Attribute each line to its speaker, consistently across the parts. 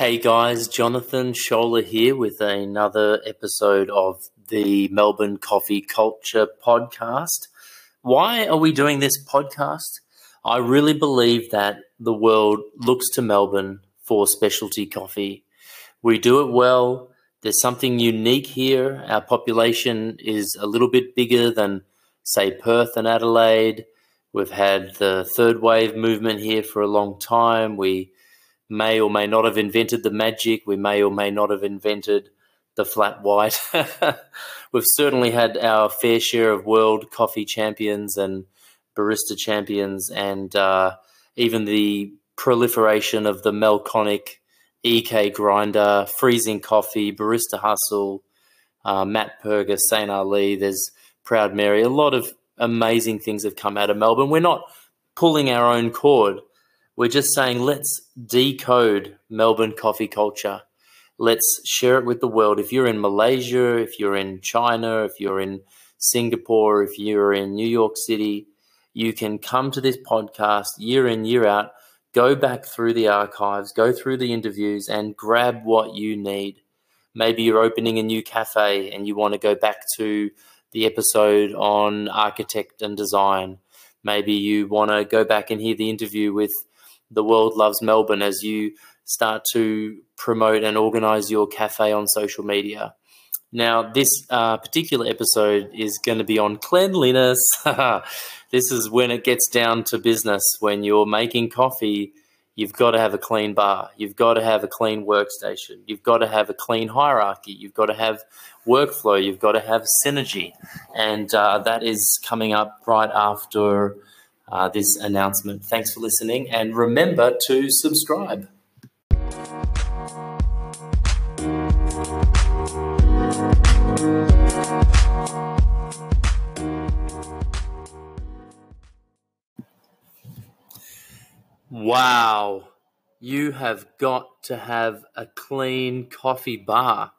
Speaker 1: Hey guys, Jonathan Scholler here with another episode of the Melbourne Coffee Culture Podcast. Why are we doing this podcast? I really believe that the world looks to Melbourne for specialty coffee. We do it well. There's something unique here. Our population is a little bit bigger than, say, Perth and Adelaide. We've had the third wave movement here for a long time. We may or may not have invented the magic. We may or may not have invented the flat white. We've certainly had our fair share of world coffee champions and barista champions, and uh, even the proliferation of the Mahlkönig EK grinder, freezing coffee, barista hustle, uh, Matt Perger, St. Ali. There's Proud Mary. A lot of amazing things have come out of Melbourne. We're not pulling our own cord we're just saying, let's decode Melbourne coffee culture. Let's share it with the world. If you're in Malaysia, if you're in China, if you're in Singapore, if you're in New York City, you can come to this podcast year in, year out, go back through the archives, go through the interviews, and grab what you need. Maybe you're opening a new cafe and you want to go back to the episode on architect and design. Maybe you want to go back and hear the interview with the world loves Melbourne as you start to promote and organize your cafe on social media. Now, this uh, particular episode is going to be on cleanliness. this is when it gets down to business. When you're making coffee, you've got to have a clean bar. You've got to have a clean workstation. You've got to have a clean hierarchy. You've got to have workflow. You've got to have synergy. And uh, that is coming up right after uh, this announcement. Thanks for listening, and remember to subscribe. Wow, you have got to have a clean coffee bar.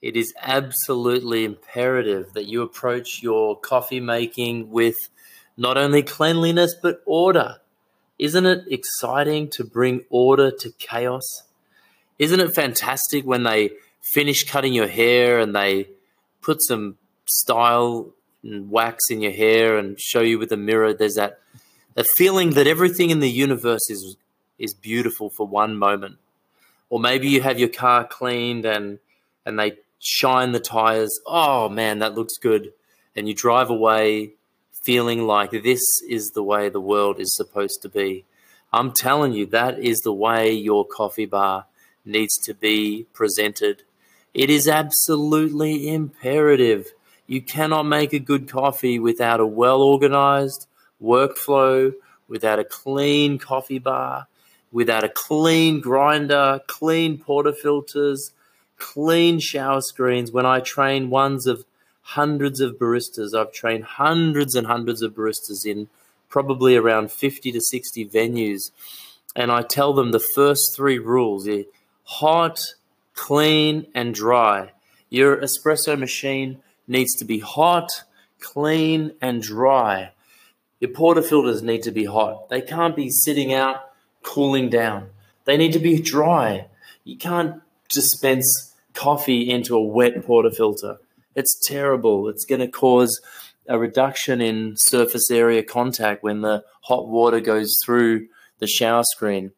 Speaker 1: It is absolutely imperative that you approach your coffee making with not only cleanliness, but order. Isn't it exciting to bring order to chaos? Isn't it fantastic when they finish cutting your hair and they put some style and wax in your hair and show you with a mirror? There's that, that feeling that everything in the universe is, is beautiful for one moment. Or maybe you have your car cleaned and, and they shine the tires. Oh man, that looks good. And you drive away feeling like this is the way the world is supposed to be. I'm telling you, that is the way your coffee bar needs to be presented. It is absolutely imperative. You cannot make a good coffee without a well organized workflow, without a clean coffee bar, without a clean grinder, clean portafilters, clean shower screens. When I train ones of hundreds of baristas. I've trained hundreds and hundreds of baristas in probably around 50 to 60 venues. And I tell them the first three rules are hot, clean, and dry. Your espresso machine needs to be hot, clean, and dry. Your portafilters need to be hot. They can't be sitting out cooling down. They need to be dry. You can't dispense coffee into a wet portafilter. It's terrible. It's going to cause a reduction in surface area contact when the hot water goes through the shower screen.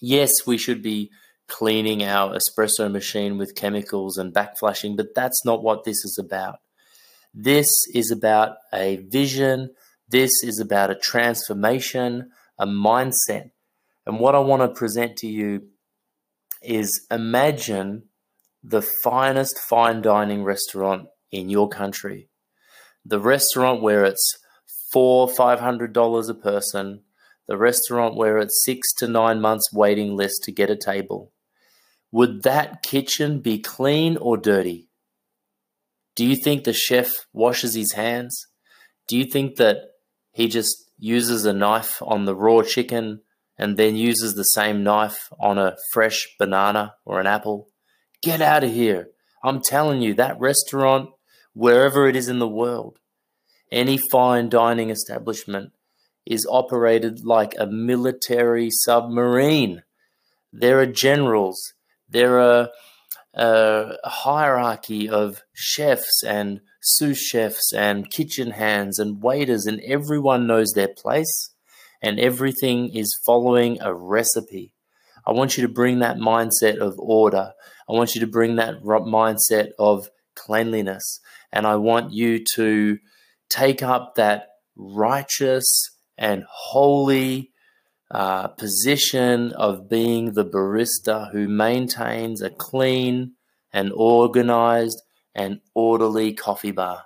Speaker 1: Yes, we should be cleaning our espresso machine with chemicals and backflushing, but that's not what this is about. This is about a vision. This is about a transformation, a mindset. And what I want to present to you is imagine the finest fine dining restaurant in your country. The restaurant where it's four, five hundred dollars a person, the restaurant where it's six to nine months waiting list to get a table. Would that kitchen be clean or dirty? Do you think the chef washes his hands? Do you think that he just uses a knife on the raw chicken and then uses the same knife on a fresh banana or an apple? Get out of here. I'm telling you, that restaurant, wherever it is in the world, any fine dining establishment is operated like a military submarine. There are generals. There are uh, a hierarchy of chefs and sous chefs and kitchen hands and waiters, and everyone knows their place and everything is following a recipe. I want you to bring that mindset of order. I want you to bring that mindset of cleanliness. And I want you to take up that righteous and holy uh, position of being the barista who maintains a clean and organized and orderly coffee bar.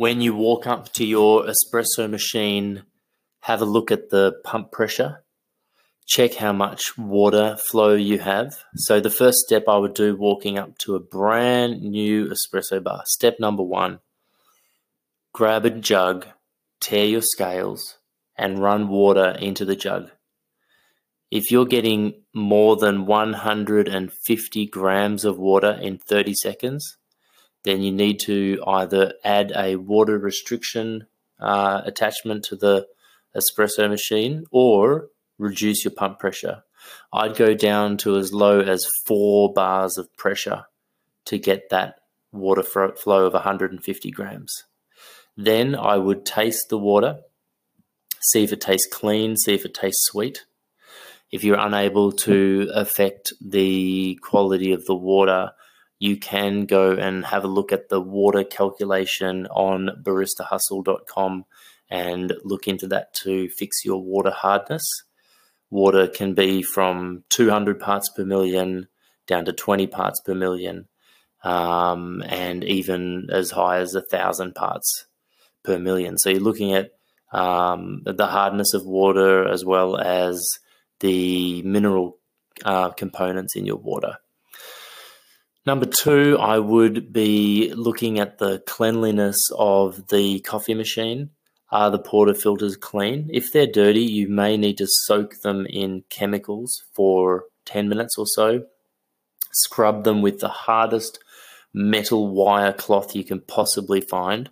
Speaker 1: When you walk up to your espresso machine, have a look at the pump pressure, check how much water flow you have. So, the first step I would do walking up to a brand new espresso bar, step number one grab a jug, tare your scales, and run water into the jug. If you're getting more than 150 grams of water in 30 seconds, then you need to either add a water restriction uh, attachment to the espresso machine or reduce your pump pressure. I'd go down to as low as four bars of pressure to get that water flow of 150 grams. Then I would taste the water, see if it tastes clean, see if it tastes sweet. If you're unable to affect the quality of the water, you can go and have a look at the water calculation on baristahustle.com and look into that to fix your water hardness. Water can be from 200 parts per million down to 20 parts per million, um, and even as high as a thousand parts per million. So you're looking at um, the hardness of water as well as the mineral uh, components in your water. Number two, I would be looking at the cleanliness of the coffee machine. Are the portafilters clean? If they're dirty, you may need to soak them in chemicals for 10 minutes or so. Scrub them with the hardest metal wire cloth you can possibly find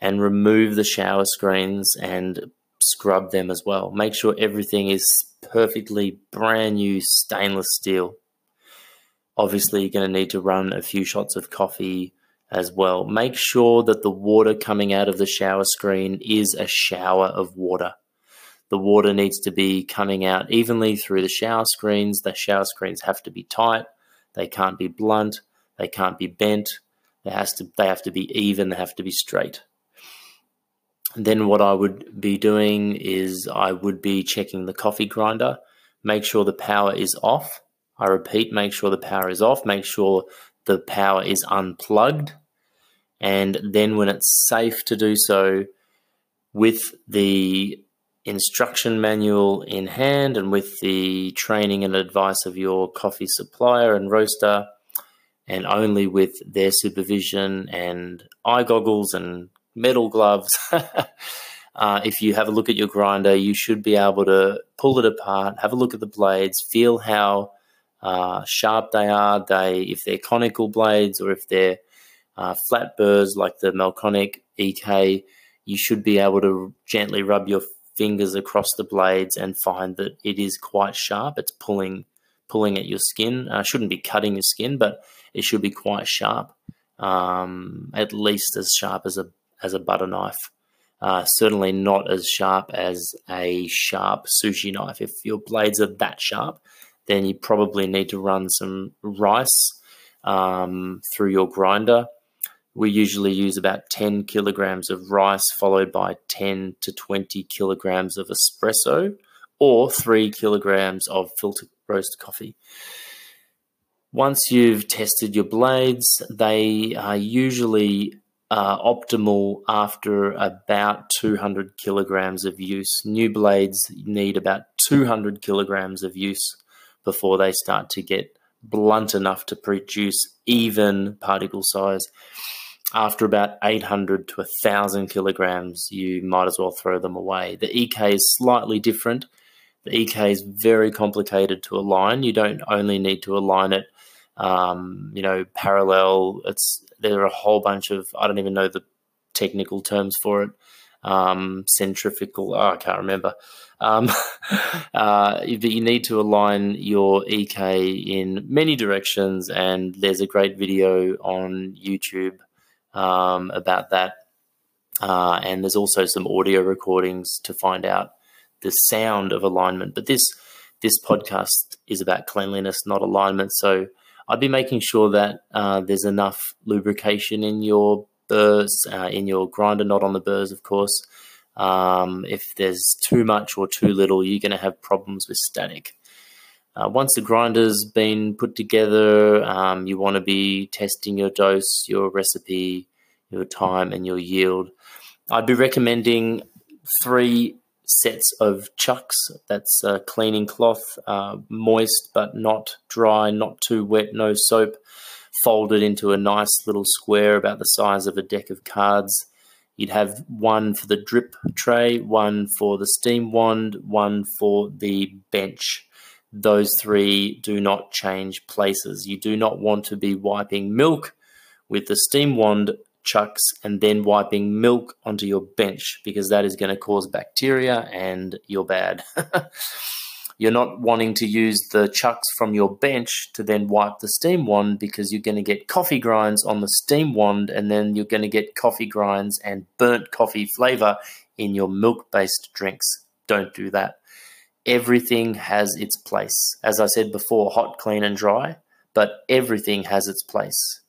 Speaker 1: and remove the shower screens and scrub them as well. Make sure everything is perfectly brand new stainless steel. Obviously, you're going to need to run a few shots of coffee as well. Make sure that the water coming out of the shower screen is a shower of water. The water needs to be coming out evenly through the shower screens. The shower screens have to be tight. They can't be blunt. They can't be bent. They has to they have to be even. They have to be straight. Then what I would be doing is I would be checking the coffee grinder. Make sure the power is off I repeat, make sure the power is off, make sure the power is unplugged, and then when it's safe to do so, with the instruction manual in hand and with the training and advice of your coffee supplier and roaster, and only with their supervision and eye goggles and metal gloves. uh, if you have a look at your grinder, you should be able to pull it apart, have a look at the blades, feel how uh, sharp they are. They if they're conical blades or if they're uh, flat burrs like the Mahlkönig EK, you should be able to gently rub your fingers across the blades and find that it is quite sharp. It's pulling pulling at your skin. Uh, shouldn't be cutting your skin, but it should be quite sharp. Um, at least as sharp as a as a butter knife. Uh, certainly not as sharp as a sharp sushi knife. If your blades are that sharp, then you probably need to run some rice um, through your grinder. We usually use about 10 kilograms of rice, followed by 10 to 20 kilograms of espresso, or 3 kilograms of filter roast coffee. Once you've tested your blades, they are usually uh, optimal after about 200 kilograms of use. New blades need about 200 kilograms of use before they start to get blunt enough to produce even particle size. After about 800 to 1,000 kilograms, you might as well throw them away. The EK is slightly different. The EK is very complicated to align. You don't only need to align it, um, you know, parallel. It's there are a whole bunch of I don't even know the technical terms for it. Um, centrifugal. Oh, I can't remember. Um, uh, but you need to align your EK in many directions, and there's a great video on YouTube um, about that. Uh, and there's also some audio recordings to find out the sound of alignment. But this this podcast is about cleanliness, not alignment. So I'd be making sure that uh, there's enough lubrication in your burrs, uh, in your grinder, not on the burrs, of course. Um, if there's too much or too little, you're going to have problems with static. Uh, once the grinder's been put together, um, you want to be testing your dose, your recipe, your time, and your yield. I'd be recommending three sets of Chux. That's a cleaning cloth, uh, moist but not dry, not too wet, no soap, folded into a nice little square about the size of a deck of cards. You'd have one for the drip tray, one for the steam wand, one for the bench. Those three do not change places. You do not want to be wiping milk with the steam wand Chux and then wiping milk onto your bench because that is going to cause bacteria and you're bad. you're not wanting to use the Chux from your bench to then wipe the steam wand because you're going to get coffee grinds on the steam wand and then you're going to get coffee grinds and burnt coffee flavor in your milk based drinks. Don't do that. Everything has its place. As I said before, hot, clean, and dry, but everything has its place.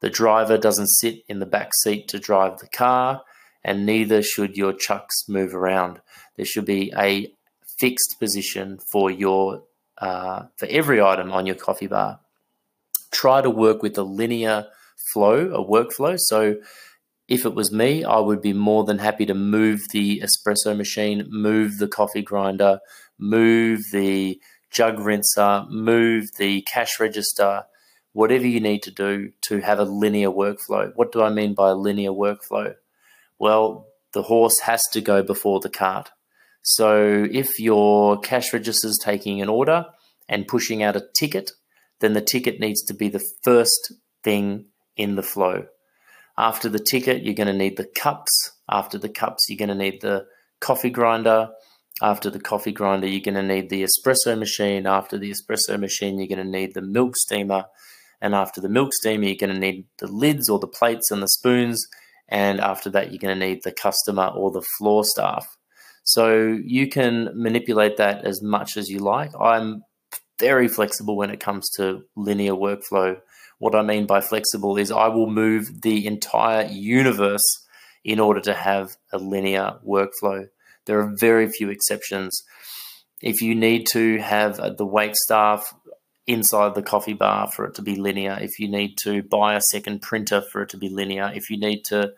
Speaker 1: The driver doesn't sit in the back seat to drive the car, and neither should your Chux move around. There should be a fixed position for your uh, for every item on your coffee bar. Try to work with a linear flow, a workflow. So if it was me, I would be more than happy to move the espresso machine, move the coffee grinder, move the jug rinser, move the cash register, whatever you need to do to have a linear workflow. What do I mean by a linear workflow? Well, the horse has to go before the cart. So if your cash register is taking an order and pushing out a ticket, then the ticket needs to be the first thing in the flow. After the ticket, you're going to need the cups. After the cups, you're going to need the coffee grinder. After the coffee grinder, you're going to need the espresso machine. After the espresso machine, you're going to need the milk steamer. And after the milk steamer, you're going to need the lids or the plates and the spoons. And after that, you're going to need the customer or the floor staff. So you can manipulate that as much as you like. I'm very flexible when it comes to linear workflow. What I mean by flexible is I will move the entire universe in order to have a linear workflow. There are very few exceptions. If you need to have the wait staff inside the coffee bar for it to be linear, if you need to buy a second printer for it to be linear, if you need to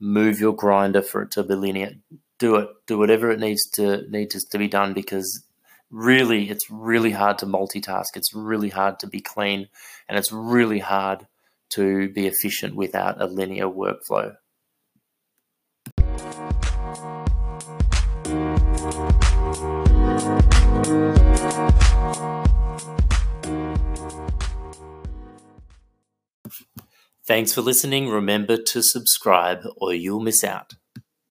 Speaker 1: move your grinder for it to be linear, do it. Do whatever it needs to needs to be done because really it's really hard to multitask. It's really hard to be clean and it's really hard to be efficient without a linear workflow. Thanks for listening. Remember to subscribe or you'll miss out.